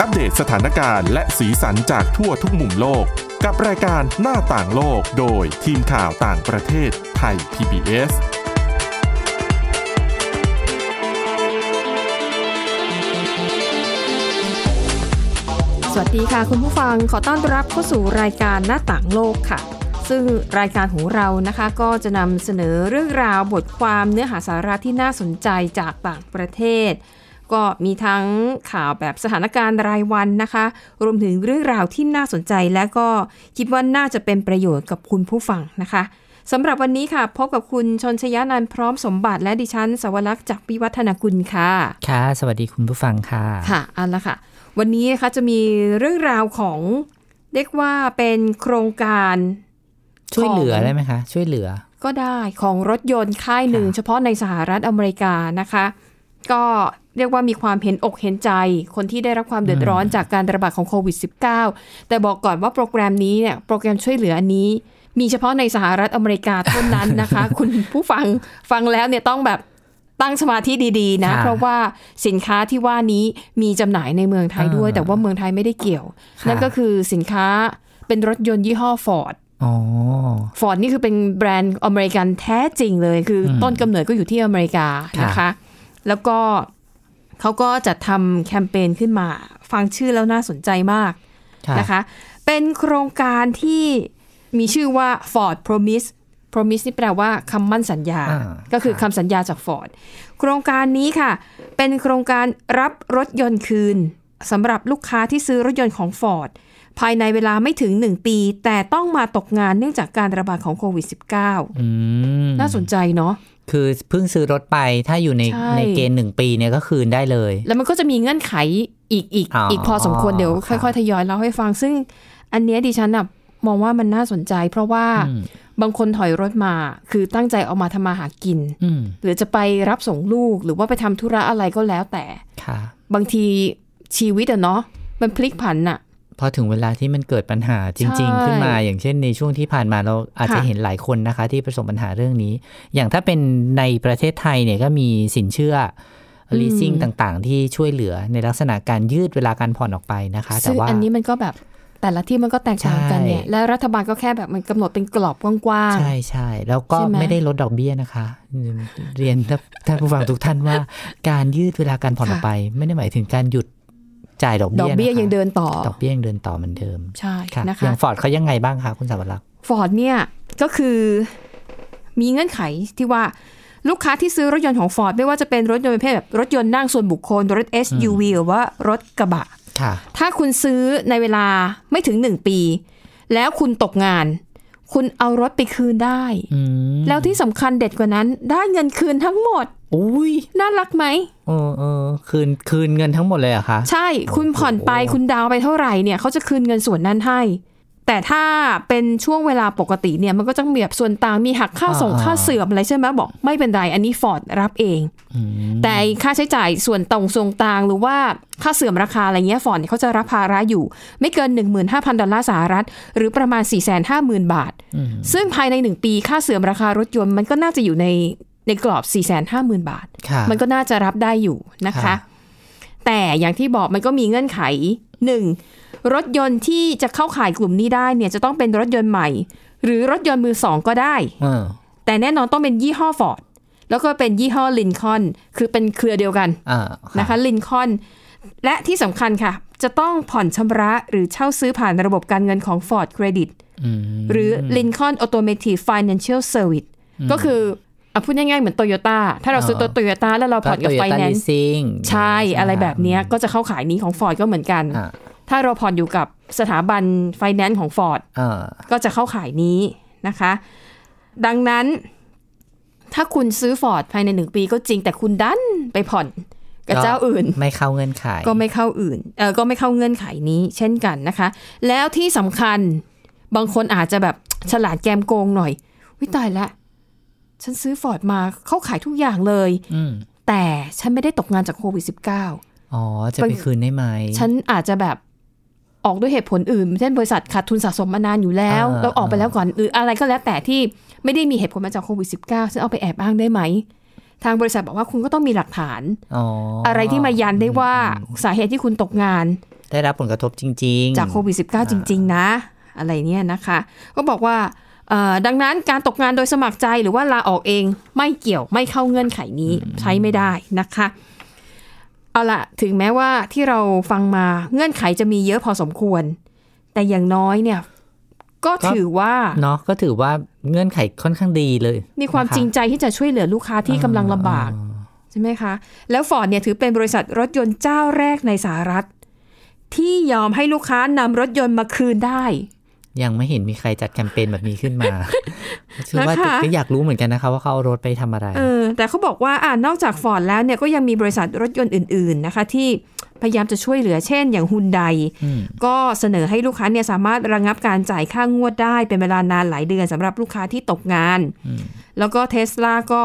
อัปเดตสถานการณ์และสีสันจากทั่วทุกมุมโลก กับรายการหน้าต่างโลกโดยทีมข่าวต่างประเทศไทย PBS สวัสดีค่ะคุณผู้ฟังขอต้อนรับเข้าสู่รายการหน้าต่างโลกค่ะ ซึ่งรายการของเรานะคะก็จะนำเสนอเรื่องราวบทความเนื้อหาสาระที่น่าสนใจจากต่างประเทศ ก็มีทั้งข่าวแบบสถานการณ์รายวันนะคะ รวมถึงเรื่องราวที่น่าสนใจและก็คิดว่าน่าจะเป็นประโยชน์กับคุณผู้ฟังนะคะสำหรับวันนี้ค่ะ พบกับคุณชนชยานันท์พร้อมสมบัติและดิฉันสวรักษ์จากพิวัฒนกุลค่ะ ค่ะ สวัสดีคุณผู้ฟังค่ะ ค่ะเอันละค่ะ วันนี้นะคะจะมีเรื่องราวของเรียกว่าเป็นโครงการช่วยเหลือของได้ไหมคะ ช่วยเหลือ ก็ได้ของรถยนต์ค่ายหนึ่งค่ะเฉพาะในสหรัฐอเมริกานะคะ ก็ เรียกว่ามีความเห็นอกเห็นใจ คนที่ได้รับความเดือดร้อนจากการระบาดของโควิด -19 แต่บอกก่อนว่าโปรแกรมนี้เนี่ยโปรแกรมช่วยเหลืออันนี้ มีเฉพาะในสหรัฐอเมริกาเท่านั้นนะคะ คุณผู้ฟังฟังแล้วเนี่ยต้องแบบตั้งสมาธิดีๆนะค่ะเพราะว่าสินค้าที่ว่านี้มีจำหน่ายในเมืองไทยด้วยอ่าแต่ว่าเมืองไทยไม่ได้เกี่ยวค่ะนั่นก็คือสินค้าเป็นรถยนต์ยี่ห้อฟอร์ดอ๋อฟอร์ดนี่คือเป็นแบรนด์อเมริกันแท้จริงเลย คืออืมต้นกำเนิดก็อยู่ที่อเมริกาค่ะนะคะ แล้วก็ เขาก็จัดทำแคมเปญขึ้นมา ฟังชื่อแล้วน่าสนใจมากค่ะนะคะ เป็นโครงการที่มีชื่อว่า Ford Promise Promise นี่แปลว่าคำมั่นสัญญาอ่าก็คือคำสัญญาจาก Ford โครงการนี้ค่ะ เป็นโครงการรับรถยนต์คืนสำหรับลูกค้าที่ซื้อรถยนต์ของ Ford ภายในเวลาไม่ถึง 1 ปี แต่ต้องมาตกงานเนื่องจากการระบาดของโควิด -19 อืมน่าสนใจเนาะ คือเพิ่งซื้อรถไปถ้าอยู่ในใช่ ในเกณฑ์หนึ่งปีเนี่ยก็คืนได้เลย แล้วมันก็จะมีเงื่อนไขอีกอีกอ๋ออีอีกพอสมควรเดี๋ยวค่ะค่อย ๆ ทยอยเล่าให้ฟัง ซึ่งอันเนี้ยดิฉันน่ะมองว่ามันน่าสนใจ เพราะว่าอืม บางคนถอยรถมาคือตั้งใจเอามาทำมาหากิน อืมหรือจะไปรับส่งลูกหรือว่าไปทำธุระอะไรก็แล้วแต่ ค่ะ บางทีชีวิตอะเนาะมันพลิกผันอะ พอถึงเวลาที่มันเกิดปัญหาจริงใช่ๆขึ้นมาอย่างเช่นในช่วงที่ผ่านมาเราอาจจะค่ะเห็นหลายคนนะคะ ที่ประสบปัญหาเรื่องนี้ อย่างถ้าเป็นในประเทศไทยเนี่ยก็มีสินเชื่อ leasing ต่างๆ ที่ช่วยเหลือในลักษณะการยืดเวลาการผ่อนออกไปนะคะ แต่ซึ่งว่าอันนี้มันก็แบบแต่ละที่มันก็แตกต่างกันเนี่ยใช่และรัฐบาลก็แค่แบบมันกำหนดเป็นกรอบกว้างใช่ใช่แล้วก็ใช่ไหมไม่ได้ลดดอกเบี้ยนะคะ เรียนท่านผู้ฟังทุกท่านว่า การยืดเวลาการผ่อนออกไป ไม่ได้หมายถึงการหยุด จ่ายดอกๆดเบี้อยกเบี้ยนะคะยังเดินต่อ ดอกเบี้ยยังเดินต่อเหมือนเดิม ใช่ค่ะนะคะอย่างฟอร์ดเขายังไงบ้างคะคุณสาวรักษ์ฟอร์ดเนี่ยก็คือมีเงื่อนไขที่ว่าลูกค้าที่ซื้อรถยนต์ของฟอร์ดไม่ว่าจะเป็นรถยนต์ประเภทแบบรถยนต์นั่งส่วนบุคคล รถ SUV หรือว่ารถกระบะค่ะถ้าคุณซื้อในเวลาไม่ถึง1ปี แล้วคุณตกงาน คุณเอารถไปคืนได้อืมแล้วที่สำคัญเด็ดกว่านั้น ได้เงินคืนทั้งหมด อุ้ยน่ารักไหมเออเออคืนคืนเงินทั้งหมดเลยเหรอะคะใช่คุณผ่อนไปโอ้โหคุณดาวน์ไปเท่าไหร่เนี่ยเขาจะคืนเงินส่วนนั้นให้ แต่ถ้าเป็นช่วงเวลาปกติเนี่ยมันก็จะมีแบบส่วนต่างมีหักค่าส่งค่าเสื่อมอะไรใช่ไหมบอกไม่เป็นไรอันนี้ฟอร์ดรับเองอืมแต่ไอ้ค่าใช้จ่ายส่วนตรงส่วนต่างหรือว่าค่าเสื่อมราคาอะไรเงี้ยฟอร์ดเนี่ยเขาจะรับภาระอยู่ ไม่เกิน 15,000 ดอลลาร์สหรัฐ หรือประมาณ 450,000 บาทอืมซึ่งภายใน 1 ปีค่าเสื่อมราคารถยนต์มันก็น่าจะอยู่ใน ในกรอบ 450,000 บาทค่ะมันก็น่าจะรับได้อยู่นะคะค่ะแต่อย่างที่บอกมันก็มีเงื่อนไขหนึ่งรถยนต์ที่จะเข้าข่ายกลุ่มนี้ได้เนี่ยจะต้องเป็นรถยนต์ใหม่ หรือรถยนต์มือสองก็ได้เออแต่แน่นอนต้องเป็นยี่ห้อฟอร์ดแล้วก็เป็นยี่ห้อลินคอนคือเป็นเครือเดียวกันอ่านะคะลินคอนและที่สำคัญค่ะ จะต้องผ่อนชำระหรือเช่าซื้อผ่านระบบการเงินของ Ford Credit อืมหรือ Lincoln Automotive Financial Service ก็คือ อะพูดง่ายๆเหมือนโตโยต้าถ้าเราซื้อตัวโตโยต้าแล้วเราผ่อนกับก็ Toyota Finance Leasing ใช่อะไรแบบเนี้ยก็จะเข้าขายนี้ของ Ford ก็เหมือนกันอ่าถ้าเราผ่อนอยู่กับสถาบัน Finance ของ Ford เออก็จะเข้าขายนี้นะคะ ดังนั้น ถ้าคุณซื้อ Ford ภายในหนึ่งปีก็จริงแต่คุณดันไปผ่อนกับเจ้าอื่น ไม่เข้าเงื่อนไข ก็ไม่เข้าอื่นเออก็ไม่เข้าเงื่อนไขนี้ เช่นกันนะคะ แล้วที่สำคัญบางคนอาจจะแบบฉลาดแกมโกงหน่อยวิตายละ ฉันซื้อฟอร์ดมาเข้าขายทุกอย่างเลยอืมแต่ฉันไม่ได้ตกงานจากโควิด -19 อ๋อ จะไปคืนได้ไหม ฉันอาจจะแบบออกด้วยเหตุผลอื่น เช่นบริษัทขาดทุนสะสมมานานอยู่แล้วอ่าแล้วออกไปแล้วก่อนหรืออะไรก็แล้วแต่ที่ไม่ได้มีเหตุผลมาจากโควิด -19 ซึ่งเอาไปแอบอ้างได้ไหม ทางบริษัทบอกว่าคุณก็ต้องมีหลักฐานอ๋อออะไรที่มายันได้ว่าสาเหตุที่คุณตกงาน ได้รับผลกระทบจริง ๆ จากโควิด -19 จริง ๆ นะ อะไรเนี่ยนะคะ ก็บอกว่าเอ่อ ดังนั้นการตกงานโดยสมัครใจหรือว่าลาออกเองไม่เกี่ยวไม่เข้าเงื่อนไขนี้ใช้ไม่ได้นะคะเอาละถึงแม้ว่าที่เราฟังมาเงื่อนไขจะมีเยอะพอสมควร แต่อย่างน้อยเนี่ย ก็ถือว่าเนาะก็ถือว่าเงื่อนไขค่อนข้างดีเลย มีความนะคะจริงใจที่จะช่วยเหลือลูกค้าที่กำลังลำบากใช่ไหมคะ แล้วฟอร์ดเนี่ยถือเป็นบริษัทรถยนต์เจ้าแรกในสหรัฐ ที่ยอมให้ลูกค้านำรถยนต์มาคืนได้ ยังไม่เห็นมีใครจัดแคมเปญแบบนี้ขึ้นมาเชื่อว่านะคะก็อยากรู้เหมือนกันนะคะ ว่าเขาเอารถไปทำอะไรเออแต่เขาบอกว่าอ่านอกจากฟอร์ดแล้วเนี่ยก็ยังมีบริษัทรถยนต์อื่น ๆนะคะ ที่พยายามจะช่วยเหลือเช่น อย่างฮุนไดอืมก็เสนอให้ลูกค้าเนี่ยสามารถระงับการจ่ายค่างวดได้เป็นเวลานานหลายเดือนสำหรับลูกค้าที่ตกงาน แล้วก็เทสลาก็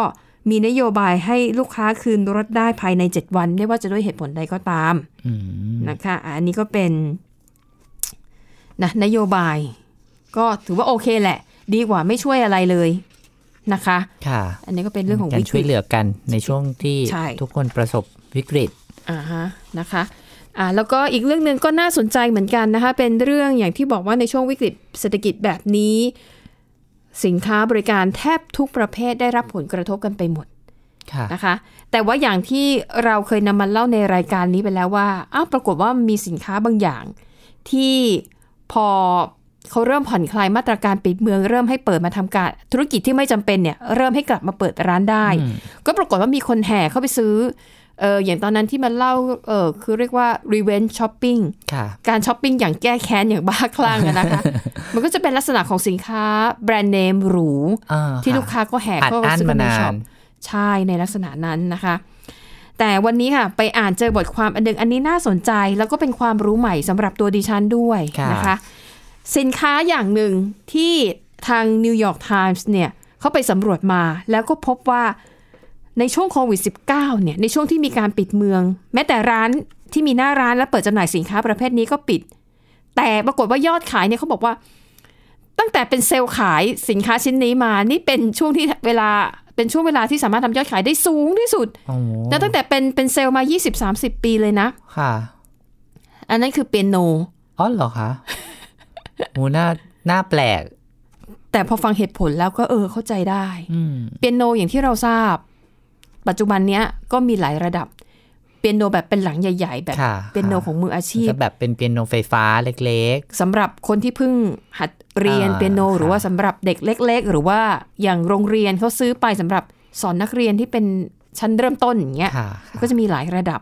มีนโยบายให้ลูกค้าคืนรถได้ภายใน 7 วัน ไม่ว่าจะด้วยเหตุผลใดก็ตามอืมนะคะอะอันนี้ก็เป็นนะนโยบาย ก็ถือว่าโอเคแหละ ดีกว่าไม่ช่วยอะไรเลยนะคะ ค่ะ อันนี้ก็เป็นเรื่องของการวิกช่วฤยตเหลือกันในช่วงที่ใช่ทุกคนประสบวิกฤตอ่าฮะนะคะอ่าแล้วก็อีกเรื่องหนึ่งก็น่าสนใจเหมือนกันนะคะ เป็นเรื่องอย่างที่บอกว่าในช่วงวิกฤตเศรษฐกิจแบบนี้ สินค้าบริการแทบทุกประเภทได้รับผลกระทบกันไปหมดค่ะนะคะ แต่ว่าอย่างที่เราเคยนำมาเล่าในรายการนี้ไปแล้วว่าอ้าวปรากฏว่ามีสินค้าบางอย่างที่พอ เขาเริ่มผ่อนคลายมาตรการปิดเมืองเริ่มให้เปิดมาทำการ ธุรกิจที่ไม่จำเป็นเนี่ยเริ่มให้กลับมาเปิดร้านได้อืมก็ปรากฏว่ามีคนแห่เข้าไปซื้อเอออย่างตอนนั้นที่มันเล่าเออคือเรียกว่า revenge shopping ค่ะการช้อปปิ้งอย่างแก้แค้นอย่างบ้าคลั่งอะนะคะ มันก็จะเป็นลักษณะของสินค้าแบรนด์เนมหรูอ่าที่ะลูกค้าก็แห่อัดเข้าอั้นซื้อมาในนาช็อปนใช่ในลักษณะนั้นนะคะ แต่วันนี้ค่ะ ไปอ่านเจอบทความอันหนึงอันนี้น่าสนใจ แล้วก็เป็นความรู้ใหม่สำหรับตัวดิฉันด้วยค่ะนะคะ สินค้าอย่างหนึ่งที่ทาง New York Times เนี่ยเขาไปสำรวจมาแล้วก็พบว่าในช่วงโควิด -19 เนี่ยในช่วงที่มีการปิดเมือง แม้แต่ร้านที่มีหน้าร้านและเปิดจำหน่ายสินค้าประเภทนี้ก็ปิด แต่ปรากฏว่ายอดขายเนี่ยเขาบอกว่า ตั้งแต่เป็นเซลล์ขายสินค้าชิ้นนี้มา นี่เป็นช่วงที่เวลาเป็นช่วงเวลาที่สามารถทำยอดขายได้สูงที่สุดโอ้โหแล้วตั้งแต่เป็นเป็นเซลล์มา 20-30 ปีเลยนะ ค่ะ อันนั้นคือเปียโนอ๋อเหรอคะ โหน่าน่าแปลก แต่พอฟังเหตุผลแล้วก็เออเข้าใจได้อืมเปียโนอย่างที่เราทราบ ปัจจุบันเนี้ยก็มีหลายระดับเปียโนแบบเป็นหลังใหญ่ ๆ แบบค่ะเปียโนค่ะของมืออาชีพจะแบบเป็นเปียโนไฟฟ้าเล็กสำหรับคนที่เพิ่งหัดเรียนอ่าเปียโนหรือค่ะว่าสำหรับเด็กเล็ก ๆ หรือว่าอย่างโรงเรียนเขาซื้อไปสำหรับสอนนักเรียนที่เป็นชั้นเริ่มต้นอย่างเงี้ยๆค่ะก็จะมีหลายระดับ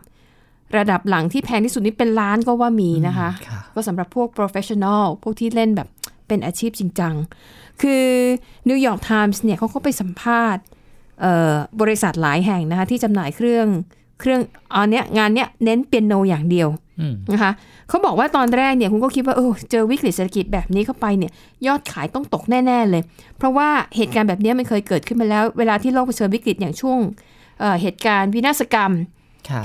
ระดับหลังที่แพงที่สุดนี่เป็นล้านก็ว่ามีนะคะค่ะก็สำหรับพวก professional พวกที่เล่นแบบเป็นอาชีพจริงจัง คือ New York Times เนี่ยเขาก็ไปสัมภาษณ์เอ่อบริษัทหลายแห่งนะคะ ที่จำหน่ายเครื่องเครื่องอันเนี้ยงานเนี้ยเน้นเปียโนอย่างเดียวอืมนะคะเขาบอกว่าตอนแรกเนี่ยคุณก็คิดว่าเออเจอวิกฤตเศรษฐกิจแบบนี้เข้าไปเนี่ยยอดขายต้องตกแน่ ๆ เลย เพราะว่าเหตุการณ์แบบนี้มันเคยเกิดขึ้นมาแล้ว เวลาที่โลกเผชิญวิกฤตอย่างช่วงเอ่อเหตุการณ์วินาศกรรม ค่ะ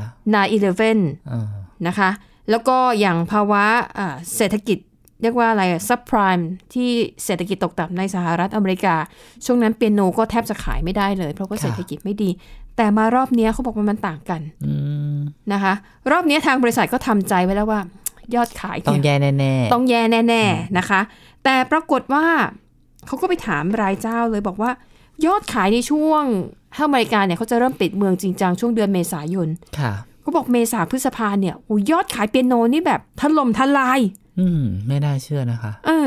9-11อ่านะคะ แล้วก็อย่างภาวะอ่าเศรษฐกิจเรียกว่าอะไรซับไพรม์ที่เศรษฐกิจตกต่ำในสหรัฐอเมริกา ช่วงนั้นเปียโนก็แทบจะขายไม่ได้เลย เพราะว่าเศรษฐกิจไม่ดี แต่มารอบเนี้ยเขาบอกว่ามันต่างกันอืมต้องเนี่ยแย่แน่ๆต้องแย่แน่ ๆนะคะ แต่ปรากฏว่าเขาก็ไปถามรายเจ้าเลยบอกว่า ยอดขายในช่วงถ้าอเมริกาเนี่ยเขาจะเริ่มปิดเมืองจริงจังช่วงเดือนเมษายนค่ะเขาบอกเมษาพฤษภาเนี่ยโอ้ยอดขายเปียโนนี่แบบถล่มทลาย อืม ไม่น่าเชื่อนะคะ เออ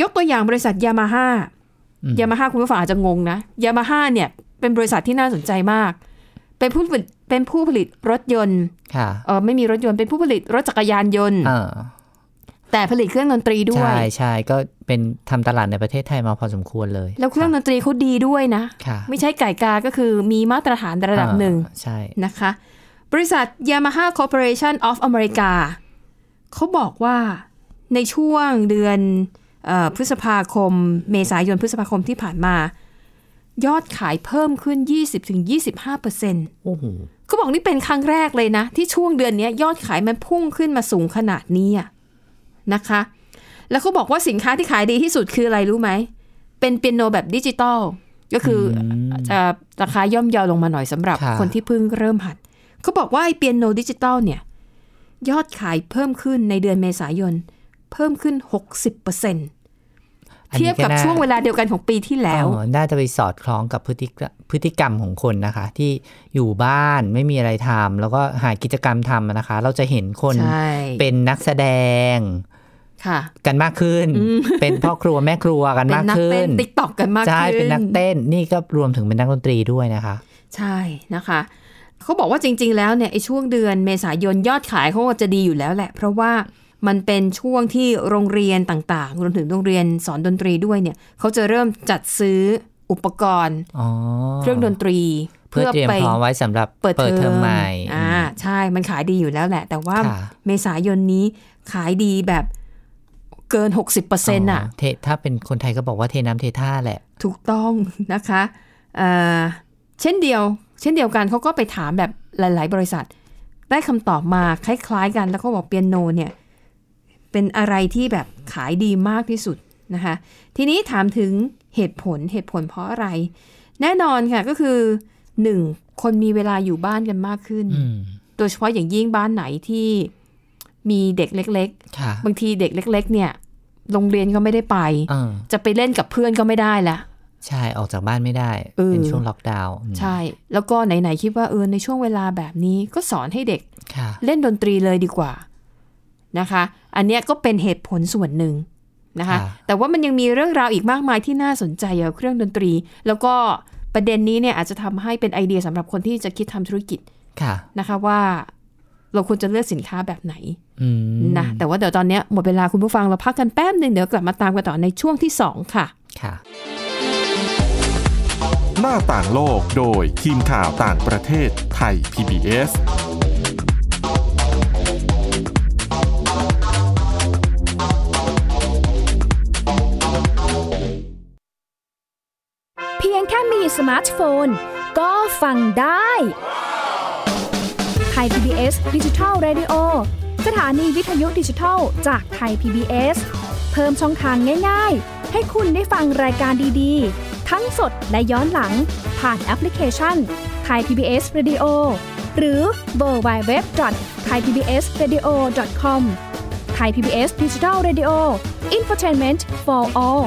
ยกตัวอย่างบริษัทยามาฮ่าอืมยามาฮ่าคุณผู้ฟังอาจจะงงนะยามาฮ่าเนี่ย เป็นบริษัทที่น่าสนใจมาก เป็นผู้ผลิตเป็นผู้ผลิตรถยนต์ค่ะเออไม่มีรถยนต์เป็นผู้ผลิตรถจักรยานยนต์เออ แต่ผลิตเครื่องดนตรีด้วย ใช่ใช่ก็เป็นทำตลาดในประเทศไทยมาพอสมควรเลย แล้วเครื่องดนตรีเขาดีด้วยนะค่ะไม่ใช่ไก่กา ก็คือมีมาตรฐานระดับหนึ่งอ่าใช่นะคะ บริษัท Yamaha Corporation of America เขาบอกว่าในช่วงเดือนเออพฤษภาคม เมษายนพฤษภาคมที่ผ่านมา ยอดขายเพิ่มขึ้น 20-25%เปอร์เซ็นต์โอ้โหเขาบอกนี่เป็นครั้งแรกเลยนะ ที่ช่วงเดือนเนี้ยยอดขายมันพุ่งขึ้นมาสูงขนาดนี้อะ นะคะ แล้วเขาบอกว่าสินค้าที่ขายดีที่สุดคืออะไรรู้ไหม เป็นเปียโนแบบดิจิตอลก็คืออืมจะราคาย่อมเยาวลงมาหน่อยสำหรับค่ะคนที่เพิ่งเริ่มหัดเขาบอกว่าไอเปียโนดิจิตอลเนี่ย ยอดขายเพิ่มขึ้นในเดือนเมษายน เพิ่มขึ้น 60%อันเทีนี้ยบกับก็น่าช่วงเวลาเดียวกันของปีที่แล้วอ๋อน่าจะไปสอดคล้องกับพฤติกรรมพฤติกรรมของคนนะคะ ที่อยู่บ้านไม่มีอะไรทำแล้วก็หากิจกรรมทำนะคะ เราจะเห็นคนใช่เป็นนักแสดงค่ะ กันมากขึ้น เป็นพ่อครัวแม่ครัวกันเป็นมากนักขึ้เต้นนติ๊กต็อกกันมากใช่ขึ้นเป็นนักเต้นนี่ก็รวมถึงเป็นนักดนตรีด้วยนะคะ ใช่นะคะเขาบอกว่าจริง ๆ แล้วเนี่ยไอ้ช่วงเดือนเมษายนยอดขายเขาก็จะดีอยู่แล้วแหละ เพราะว่ามันเป็นช่วงที่โรงเรียนต่างๆ รวมถึงโรงเรียนสอนดนตรีด้วยเนี่ยเขาจะเริ่มจัดซื้ออุปกรณ์อ๋อเครื่องดนตรี เพื่อเตรียมพร้อมไว้สำหรับเปิดเปิดเทอมใหม่อ่าใช่มันขายดีอยู่แล้วแหละ แต่ว่าค่ะเมษายนนี้ขายดีแบบ เกิน 60%อะเทถ้าเป็นคนไทยก็บอกว่าเทน้ำเทท่าแหละ ถูกต้องนะคะเอ่อเช่นเดียว เช่นเดียวกันเขาก็ไปถามแบบหลาย ๆ บริษัท ได้คำตอบมาคล้าย ๆ กันแล้วก็บอกเปียโนเนี่ย เป็นอะไรที่แบบขายดีมากที่สุดนะคะ ทีนี้ถามถึงเหตุผลเหตุผลเพราะอะไร แน่นอนค่ะก็คือหนึ่งคนมีเวลาอยู่บ้านกันมากขึ้นอืมโดยเฉพาะอย่างยิ่งบ้านไหนที่ มีเด็กเล็กค่ะๆบางทีเด็กเล็ก ๆ เนี่ย โรงเรียนก็ไม่ได้ไปเออจะไปเล่นกับเพื่อนก็ไม่ได้ละใช่ออกจากบ้านไม่ได้เออเป็นช่วงล็อกดาวน์อืมใช่ แล้วก็ไหน ๆ คิดว่าเออในช่วงเวลาแบบนี้ก็สอนให้เด็กค่ะเล่นดนตรีเลยดีกว่านะคะ อันเนี้ยก็เป็นเหตุผลส่วนหนึ่งนะคะค่ะแต่ว่ามันยังมีเรื่องราวอีกมากมายที่น่าสนใจเกี่ยวกับเครื่องดนตรี แล้วก็ประเด็นนี้เนี่ยอาจจะทำให้เป็นไอเดียสำหรับคนที่จะคิดทำธุรกิจค่ะนะคะว่า เราควรจะเลือกสินค้าแบบไหนอืมนะแต่ว่าเดี๋ยวตอนเนี้ยหมดเวลาคุณผู้ฟังเราพักกันแป๊บหนึ่งเดี๋ยวกลับมาตามกันต่อในช่วงที่สองค่ะค่ะ หน้าต่างโลกโดยทีมข่าวต่างประเทศไทย PBS เพียงแค่มีสมาร์ทโฟน ก็ฟังได้ Thai PBS Digital Radio สถานีวิทยุดิจิทัลจากไทย PBS เพิ่มช่องทางง่าย ๆ ให้คุณได้ฟังรายการดีๆ ทั้งสดและย้อนหลัง ผ่านแอปพลิเคชันไทย PBS Radio หรือเวอร์ไบเว็บไทยพีบีเอสเรดิโอคอมไทยพีบีเอสดิจิทัลเรดิโออินฟอร์ทนเมนต์ for all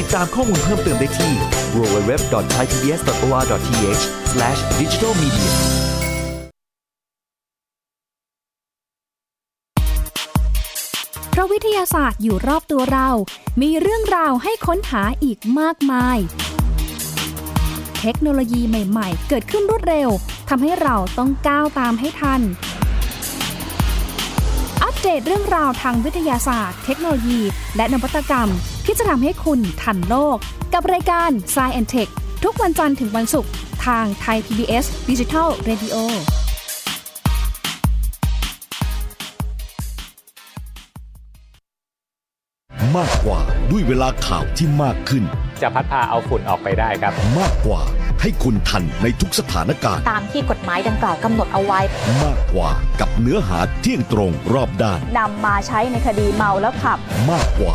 ติดตามข้อมูลเพิ่มเติมได้ที่ www.thaipbs.or.th/digitalmedia เพราะวิทยาศาสตร์อยู่รอบตัวเรา มีเรื่องราวให้ค้นหาอีกมากมาย เทคโนโลยีใหม่ ๆ เกิดขึ้นรวดเร็วทำให้เราต้องก้าวตามให้ทันอัปเดตเรื่องราวทางวิทยาศาสตร์ เทคโนโลยี และนวัตกรรม ที่จะทำให้คุณทันโลก กับรายการ s c i e n t e c h ทุกวันจันทร์ถึงวันศุกร์ทางไทย PBS Digital Radio มากกว่าด้วยเวลาข่าวที่มากขึ้น จะพัดพาเอาฝุ่นออกไปได้ครับ มากกว่าให้คุณทันในทุกสถานการณ์ ตามที่กฎหมายดังกล่าวกำหนดเอาไว้ มากกว่ากับเนื้อหาเที่ยงตรงรอบด้านนำมาใช้ในคดีเมาแล้วขับ มากกว่า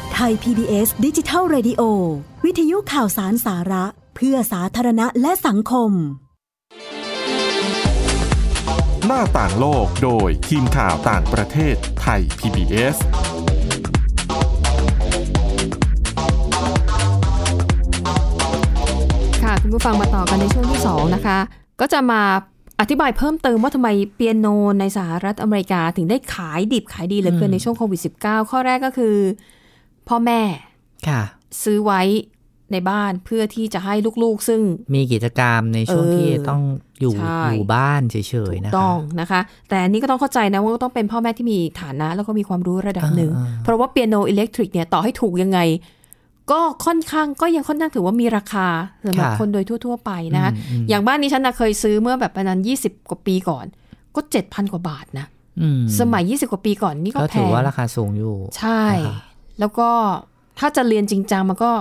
ไทย PBS ดิจิทัล Radio วิทยุข่าวสารสาระ เพื่อสาธารณะและสังคม หน้าต่างโลกโดยทีมข่าวต่างประเทศไทย PBS ค่ะ คุณผู้ฟังมาต่อกันในช่วงที่ 2 นะคะ ก็จะมาอธิบายเพิ่มเติมว่าทำไมเปียโนในสหรัฐอเมริกาถึงได้ขายดิบขายดีเหลือเกินในช่วงโควิด -19 ข้อแรกก็คือ พ่อแม่ค่ะ ซื้อไว้ในบ้านเพื่อที่จะให้ลูกๆ ซึ่งมีกิจกรรมในช่วงเออที่ต้องอยู่ใช่อยู่บ้านเฉยๆนะคะต้องนะคะ แต่อันนี้ก็ต้องเข้าใจนะว่าต้องเป็นพ่อแม่ที่มีฐานะ แล้วก็มีความรู้ระดับหนึ่งอ่าๆเพราะว่าเปียโนอิเล็กทริกเนี่ยต่อให้ถูกยังไง ก็ค่อนข้างก็ยังค่อนข้างถือว่ามีราคาสำหรับคนโดยทั่ว ๆ ไปนะคะอืมอย่างบ้านนี้ฉันนะเคยซื้อเมื่อแบบประมาณ20กว่าปีก่อน ก็7,000กว่าบาทนะอืมสมัย20กว่าปีก่อนนี่ก็ก็แพถืองว่าราคาสูงอยู่ใช่นะคะ แล้วก็ถ้าจะเรียนจริงจังมันก็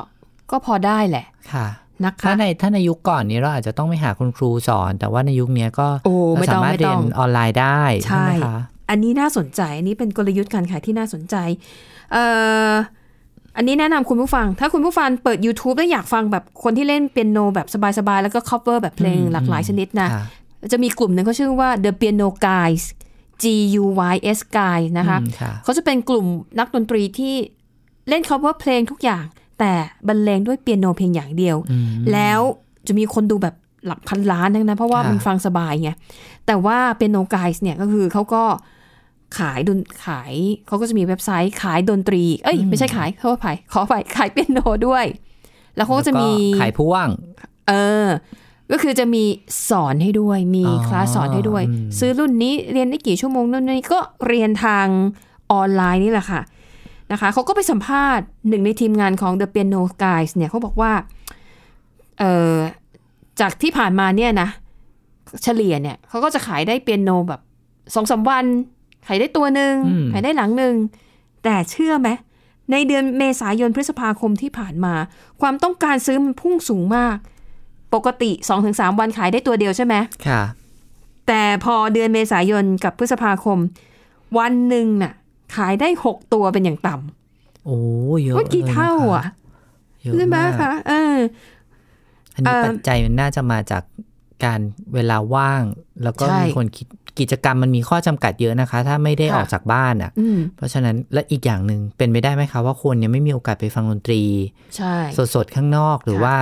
ก็พอได้แหละค่ะนะคะถ้าในถ้าในยุคก่อนนี้เราอาจจะต้องไปหาคุณครูสอน แต่ว่าในยุคนี้ก็โอ้ไม่ต้องสามารถไม่เรีต้ยอนงออนไลน์ได้ใช่ใช่ไหมคะอันนี้น่าสนใจอันนี้เป็นกลยุทธ์การขายที่น่าสนใจเอ่ออันนี้แนะนำคุณผู้ฟัง ถ้าคุณผู้ฟังเปิด YouTube แล้วอยากฟังแบบคนที่เล่นเปียโนแบบสบายๆ แล้วก็ cover แบบเพลงอืมหลากหลายชนิดนะค่ะจะมีกลุ่มหนึ่งเขาชื่อว่า The Piano Guys G U Y S Guys นะคะอืมค่ะเขาจะเป็นกลุ่มนักดนตรีที่ เล่น cover เพลงทุกอย่าง แต่บรรเลงด้วยเปียโนเพียงอย่างเดียวอืมแล้วจะมีคนดูแบบหลักพันล้านทั้งนั้นเพราะว่าค่ะมันฟังสบายไงแต่ว่าเป็นโนไกส์เนี่ยก็คือเขาก็ขายดนขายเขาก็จะมีเว็บไซต์ขายดนตรี เอ้ย ไม่ใช่ขายเขาไปขอไปขายเปียโนด้วย แล้วเขาก็จะมีแล้วขายพ่วง เออ ก็คือจะมีสอนให้ด้วย มีอ๋อคลาสสอนให้ด้วยอืมซื้อรุ่นนี้เรียนได้กี่ชั่วโมงนู่นนี่ก็เรียนทางออนไลน์นี่แหละค่ะ นะคะเขาก็ไปสัมภาษณ์หนึ่งในทีมงานของ The Piano Guys เนี่ยเขาบอกว่าเออจากที่ผ่านมาเนี่ยนะเฉลี่ยเนี่ยเขาก็จะขายได้เปียโนแบบสองสามวัน ขายได้ตัวหนึ่งอืมขายได้หลังหนึ่งแต่เชื่อไหมในเดือนเมษายนพฤษภาคมที่ผ่านมา ความต้องการซื้อมันพุ่งสูงมาก ปกติ 2-3 วันขายได้ตัวเดียวใช่ไหมค่ะ แต่พอเดือนเมษายนกับพฤษภาคม วันหนึ่งน่ะ ขายได้6ตัวเป็นอย่างต่โอ้เยำอะว่ากี่ลยนะคะเท่าอะเยอะใช่ไหมมากคะเอออันนี้เอ่อปัจจัยมันน่าจะมาจากการเวลาว่าง แล้วก็ใช่มีคนคิดกิจกรรมมันมีข้อจำกัดเยอะนะคะ ถ้าไม่ได้ค่ะออกจากบ้านอะอืมเพราะฉะนั้นและอีกอย่างหนึ่งเป็นไปได้ไหมคะว่าคนยังไม่มีโอกาสไปฟังดนตรีใช่สดๆข้างนอกหรือค่ะว่า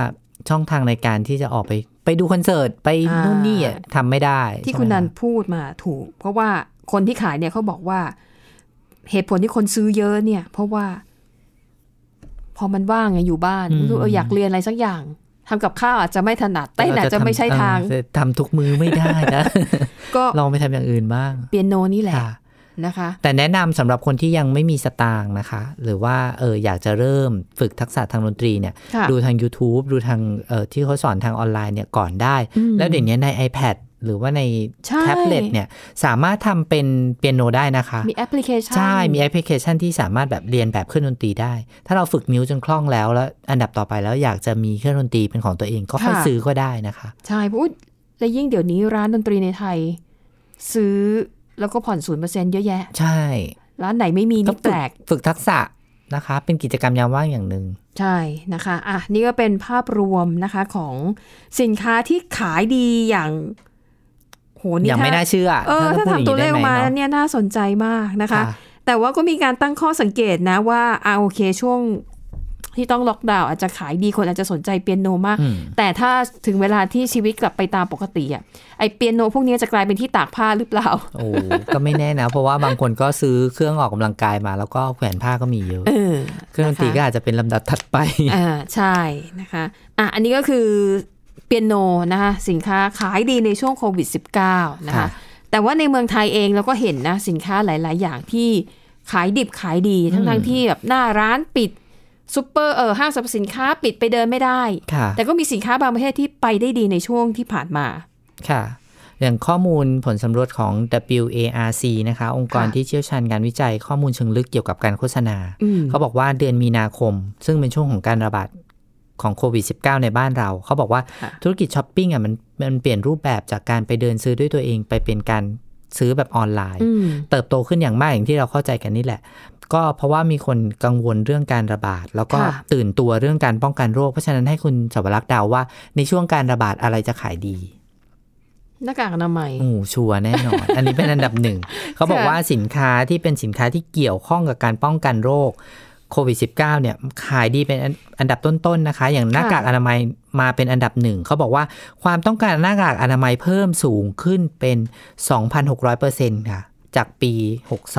ช่องทางในการที่จะออกไปไปดูคอนเสิร์ตไปอ่านู่นู่นนี่อะทำไม่ได้ ที่ใช่ไหมคุณนันะพูดมาถูก เพราะว่าคนที่ขายเนี่ยเขาบอกว่า เหตุผลที่คนซื้อเยอะเนี่ย เพราะว่า พอมันว่างไงอยู่บ้านอืมรู้เอออยากเรียนอะไรสักอย่างทำกับข้าวอาจจะไม่ถนัดเต้นอาจจะไม่ใช่ทางเออทำทุกมือไม่ได้นะ ก็ลองไปทำอย่างอื่นบ้าง เปียโนนี่แหละค่ะนะคะ แต่แนะนำสำหรับคนที่ยังไม่มีสตางค์นะคะ หรือว่าเอออยากจะเริ่มฝึกทักษะทางดนตรีเนี่ยค่ะดูทาง YouTube ดูทางเออที่เขาสอนทางออนไลน์เนี่ยก่อนได้อืมแล้วเดี๋ยวนี้ใน iPad หรือว่าในใช่แท็บเล็ตเนี่ยสามารถทำเป็นเปียโนได้นะคะ มีแอปพลิเคชันใช่ มีแอปพลิเคชันที่สามารถแบบเลียนแบบเครื่องดนตรีได้ ถ้าเราฝึกนิ้วจนคล่องแล้วแล้ว อันดับต่อไปแล้วอยากจะมีเครื่องดนตรีเป็นของตัวเองก็ค่อยซื้อก็ได้นะคะ ใช่พูดและยิ่งเดี๋ยวนี้ร้านดนตรีในไทย ซื้อแล้วก็ผ่อนศูนย์เปอร์เซ็นต์เยอะแยะ ใช่ ร้านไหนไม่มีต้อนี่งแปฝึลกกฝึกทักษะนะคะ เป็นกิจกรรมยามว่างอย่างหนึ่งใช่นะคะอะนี่ก็เป็นภาพรวมนะคะของสินค้าที่ขายดีอย่าง โหนี่อย่างไม่ถ้น่าเชื่อเออถ้าพูดย่งทำตัวเลนี้ขอได้อกไหมาเนาะเนี่ยน่าสนใจมากนะคะค่ะแต่ว่าก็มีการตั้งข้อสังเกตนะว่าอ่าโอเคช่วงที่ต้องล็อกดาวน์อาจจะขายดีคนอาจจะสนใจเปียโนมากอืมแต่ถ้าถึงเวลาที่ชีวิตกลับไปตามปกติอะไอเปียโนพวกนี้จะกลายเป็นที่ตากผ้าหรือเปล่าโอ้ก็ไม่แน่นะ เพราะว่าบางคนก็ซื้อเครื่องออกกำลังกายมา แล้วก็แขวนผ้าก็มีเยอะเออเครื่องดนตรีก็อาจจะเป็นลำดับถัดไปอ่าใช่นะคะอะอันนี้ก็คือ เปียโนนะคะสินค้าขายดีในช่วงโควิด -19 นะคะค่ะแต่ว่าในเมืองไทยเองเราก็เห็นนะสินค้าหลาย ๆ อย่างที่ขายดิบขายดี ทั้งๆที่แบบหน้าร้านปิดซูเปอร์เออห้างสรรพสินค้าปิดไปเดินไม่ได้ค่ะแต่ก็มีสินค้าบางประเภทที่ไปได้ดีในช่วงที่ผ่านมาค่ะอย่างข้อมูลผลสำรวจของ WARC นะคะ องค์กรค่ะที่เชี่ยวชาญการวิจัยข้อมูลเชิงลึกเกี่ยวกับการโฆษณาอืมเขาบอกว่าเดือนมีนาคม ซึ่งเป็นช่วงของการระบาด ของโควิด -19 ในบ้านเรา เขาบอกว่าค่ะธุรกิจช้อปปิ้งอะมันมันเปลี่ยนรูปแบบจากการไปเดินซื้อด้วยตัวเองไปเป็นการซื้อแบบออนไลน์อืมเติบโตขึ้นอย่างมากอย่างที่เราเข้าใจกันนี่แหละ ก็เพราะว่ามีคนกังวลเรื่องการระบาด แล้วก็ค่ะตื่นตัวเรื่องการป้องกันโรค เพราะฉะนั้นให้คุณสวรักษ์เดาว่า ในช่วงการระบาดอะไรจะขายดีหน้ากากอนามัยโอ้ชัวร์แน่นอน อันนี้เป็นอันดับหนึ่ง เขาบอกว่าสินค้าที่เป็นสินค้าที่เกี่ยวข้องกับการป้องกันโรค โควิด -19 เนี่ยขายดีเป็นอันอันดับต้นๆนะคะ อย่างหน้ากากอนามัยมาเป็นอันดับหนึ่งเขาบอกว่าความต้องการหน้ากากอนามัยเพิ่มสูงขึ้นเป็น 2,600%ค่ะ จากปี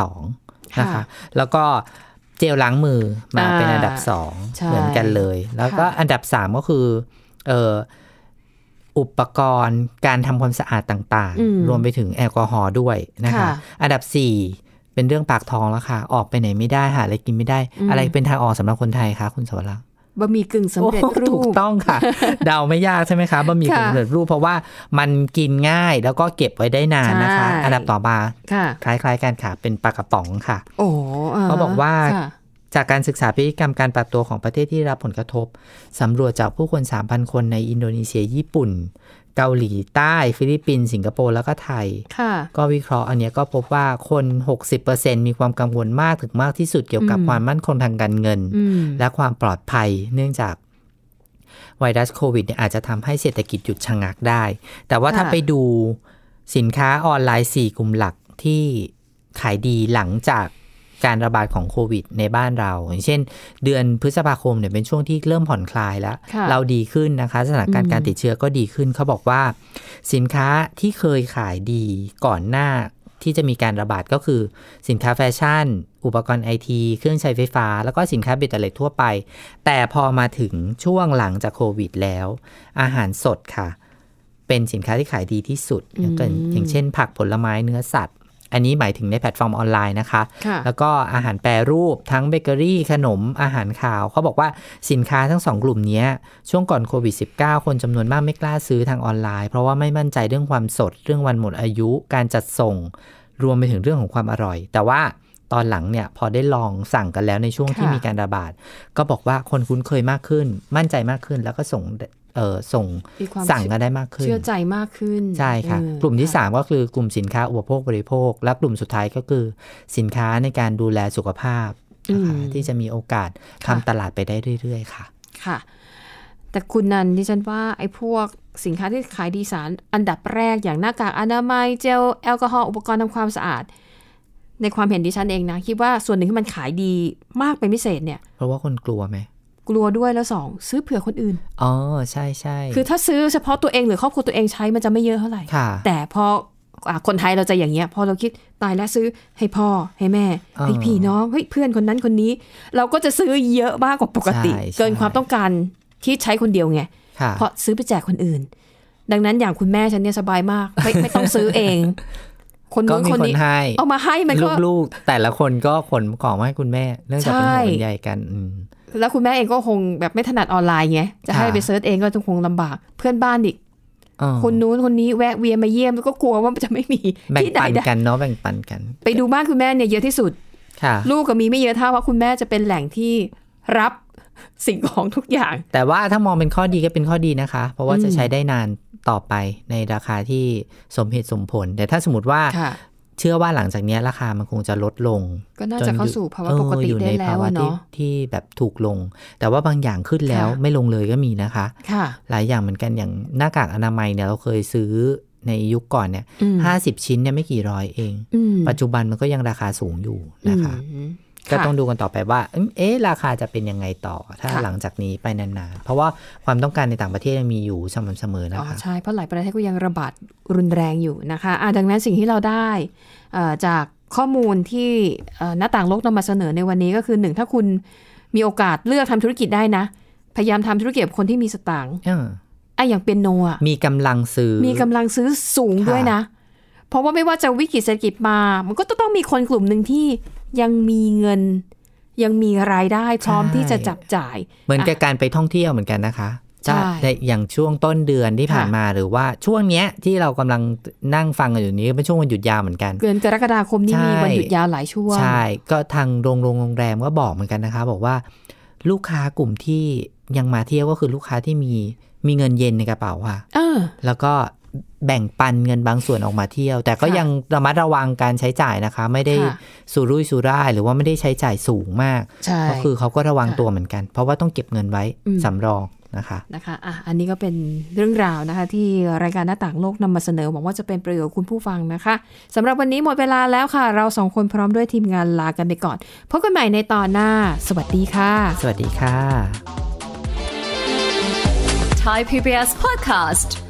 62 นะคะค่ะแล้วก็เจลล้างมือมาเป็นอ่าอันดับสองใช่เหมือนกันเลย แล้วก็ค่ะอันดับสามก็คือเอออุปกรณ์การทำความสะอาดต่างอืมๆรวมไปถึงแอลกอฮอล์ด้วยนะคะค่ะอันดับสี่ เป็นเรื่องปากท้องแล้วค่ะ ออกไปไหนไม่ได้หาอะไรกินไม่ได้อืมอะไรเป็นทางออกสำหรับคนไทยคะคุณสวรักษ์บะหมี่กึ่งสำเร็จรูปโอ้ถูกต้องค่ะ เดาไม่ยากใช่ไหมคะบะหมี่กึ่งค่ะสำเร็จรูปเพราะว่ามันกินง่ายแล้วก็เก็บไว้ได้นานนะคะใช่อันดับต่อมาค่ะคล้าย ๆ กันค่ะ เป็นปลากระป๋องค่ะ โอ้เขาบอกว่าค่ะจากการศึกษาพฤติกรรมการปรับตัวของประเทศที่รับผลกระทบ สำรวจจากผู้คน 3,000 คนในอินโดนีเซีย ญี่ปุ่น เกาหลีใต้ฟิลิปปินส์สิงคโปร์แล้วก็ไทยค่ะก็วิเคราะห์อันเนี้ยก็พบว่าคน 60%มีความกังวลมากถึงมากที่สุดเกี่ยวกับอืมความมั่นคงทางการเงินอืมและความปลอดภัยเนื่องจากไวรัสโควิดเนี่ยอาจจะทำให้เศรษฐกิจหยุดชะงักได้ แต่ว่าถ้าค่ะไปดูสินค้าออนไลน์ 4 กลุ่มหลักที่ขายดีหลังจาก การระบาดของโควิดในบ้านเรา อย่างเช่น เดือนพฤษภาคมเนี่ยเป็นช่วงที่เริ่มผ่อนคลายแล้วค่ะเราดีขึ้นนะคะ สถานการอืณ์มการติดเชื้อก็ดีขึ้น เขาบอกว่า สินค้าที่เคยขายดีก่อนหน้าที่จะมีการระบาดก็คือสินค้าแฟชั่น อุปกรณ์ไอทีเครื่องใช้ไฟฟ้า แล้วก็สินค้าเบตเตอร์เล็ทั่วไป แต่พอมาถึงช่วงหลังจากโควิดแล้ว อาหารสดค่ะ เป็นสินค้าที่ขายดีที่สุดอืมอย่างอย่างเช่นผักผลไม้เนื้อสัตว์ อันนี้หมายถึงในแพลตฟอร์มออนไลน์นะคะค่ะแล้วก็อาหารแปรรูปทั้งเบเกอรี่ขนมอาหารคาว เขาบอกว่าสินค้าทั้งสองกลุ่มเนี้ยช่วงก่อนโควิด -19 คนจำนวนมากไม่กล้าซื้อทางออนไลน์ เพราะว่าไม่มั่นใจเรื่องความสด เรื่องวันหมดอายุ การจัดส่ง รวมไปถึงเรื่องของความอร่อย แต่ว่าตอนหลังเนี่ยพอได้ลองสั่งกันแล้วในช่วงที่ค่ะมีการระบาด ก็บอกว่าคนคุ้นเคยมากขึ้น มั่นใจมากขึ้นแล้วก็ส่งเออ ส่งมีความสั่งกันได้มากขึ้น เชื่อใจมากขึ้น ใช่ค่ะเออกลุ่มที่ค่ะ3ก็คือกลุ่มสินค้าอุปโภคบริโภค และกลุ่มสุดท้ายก็คือสินค้าในการดูแลสุขภาพนะคะที่จะมีโอกาสทำตลาดไปได้เรื่อย ๆ ค่ะ ค่ะ แต่คุณนันดิฉันว่าไอ้พวกสินค้าที่ขายดีสารอันดับแรกอย่างหน้ากากอนามัยเจลแอลกอฮอล์อุปกรณ์ทำความสะอาด ในความเห็นดิฉันเองนะ คิดว่าส่วนหนึ่งที่มันขายดีมากเป็นพิเศษเนี่ย เพราะว่าคนกลัวไหม กลัวด้วยแล้วสองซื้อเผื่อคนอื่น อ๋อใช่ใช่คือถ้าซื้อเฉพาะตัวเองหรือครอบครัวตัวเองใช้มันจะไม่เยอะเท่าไหร่ค่ะแต่พออะคนไทยเราจะอย่างเงี้ยพอเราคิดตายแล้วซื้อให้พ่อให้แม่อ่าให้พี่น้องเฮ้ยเพื่อนคนนั้นคนนี้ เราก็จะซื้อเยอะมากกว่าปกติใช่ใช่เกินความต้องการที่ใช้คนเดียวไงค่ะเพราะซื้อไปแจกคนอื่น ดังนั้นอย่างคุณแม่ฉันเนี่ยสบายมากไม่ไม่ต้องซื้อเองคนก็นู้นมีคนคนนี้ให้เอามาให้มันก็ลูกๆแต่ละคนก็ขนของมาให้คุณแม่ เนื่องจากเป็นห่วงใช่เป็นใยกันอืม แล้วคุณแม่เองก็คงแบบไม่ถนัดออนไลน์ไงจะให้ค่ะไปเซิร์ชเองก็คงลำบากเพื่อนบ้านอีกอ๋อคนนู้นคนนี้แวะเวียนมาเยี่ยมแล้วก็กลัวว่ามันจะไม่มีแบ่งที่ไหนปันได้กันเนาะแบ่งปันกัน ไปดูบ้านคุณแม่เนี่ยเยอะที่สุดค่ะลูกก็มีไม่เยอะเท่าเพราะคุณแม่จะเป็นแหล่งที่รับสิ่งของทุกอย่าง แต่ว่าถ้ามองเป็นข้อดีก็เป็นข้อดีนะคะ เพราะว่าอืมจะใช้ได้นานต่อไปในราคาที่สมเหตุสมผล แต่ถ้าสมมติว่าค่ะ เชื่อว่าหลังจากเนี้ยราคามันคงจะลดลง ก็น่าจจะนเข้าอยู่สู่ภาวะเออปกติอยู่ได้ในแล้ภาววะอะที่เนาะที่แบบถูกลง แต่ว่าบางอย่างขึ้นแล้วค่ะไม่ลงเลยก็มีนะคะค่ะหลายอย่างเหมือนกันอย่างหน้ากากอนามัยเนี่ยเราเคยซื้อในยุคก่อนเนี่ยอืมห้าสิบชิ้นเนี่ยไม่กี่ร้อยเองอืมปัจจุบันมันก็ยังราคาสูงอยู่นะคะอืม ก็ค่ะต้องดูกันต่อไปว่าเอิ่มเอ๊ะราคาจะเป็นยังไงต่อ ถ้าค่ะหลังจากนี้ไปนานๆ เพราะว่าความต้องการในต่างประเทศยังมีอยู่สม่ำเสมอนะอ๋อคะใช่ เพราะหลายประเทศก็ยังระบาดรุนแรงอยู่นะคะอะดังนั้นสิ่งที่เราได้เอ่อจากข้อมูลที่เอ่อหน้าต่างโลกนำมาเสนอในวันนี้ก็คือหนึ่งถ้าคุณมีโอกาสเลือกทำธุรกิจได้นะ พยายามทำธุรกิจกับคนที่มีสตางค์เออไอ้อย่างเป็นโนอะมีกำลังซื้อ มีกำลังซื้อสูงค่ะด้วยนะ เพราะว่าไม่ว่าจะวิกฤตเศรษฐกิจมา มันก็ต้องมีคนกลุ่มหนึ่งที่ ยังมีเงิน ยังมีรายได้พร้อมที่จะจับจ่าย เหมือนกับการไปท่องเที่ยวเหมือนกันนะคะใช่ถ้าในอย่างช่วงต้นเดือนที่ผ่านค่ะมาหรือว่าช่วงเนี้ยที่เรากำลังนั่งฟังกันอยู่นี้เป็นช่วงวันหยุดยาวเหมือนกันเดือนกรกฎาคมนี่ใช่มีวันหยุดยาวหลายช่วงใช่ก็ทางโรงโรงโรงแรมก็บอกเหมือนกันนะคะ บอกว่า ลูกค้ากลุ่มที่ยังมาเที่ยวก็คือลูกค้าที่มีมีเงินเย็นในกระเป๋าค่ะเออแล้วก็ แบ่งปันเงินบางส่วนออกมาเที่ยว แต่ก็ค่ะยังระมัดระวังการใช้จ่ายนะคะ ไม่ได้ค่ะสุรุ่ยสุร่ายหรือว่าไม่ได้ใช้จ่ายสูงมากใช่ก็คือเขาก็ระวังค่ะตัวเหมือนกัน เพราะว่าต้องเก็บเงินไว้อืมสำรองนะคะนะคะอะอันนี้ก็เป็นเรื่องราวนะคะ ที่รายการหน้าต่างโลกนำมาเสนอหวังว่าจะเป็นประโยชน์กับคุณผู้ฟังนะคะสำหรับวันนี้หมดเวลาแล้วค่ะ เราสองคนพร้อมด้วยทีมงานลากันไปก่อนพบกันใหม่ในตอนหน้า สวัสดีค่ะ สวัสดีค่ะ Thai PBS podcast.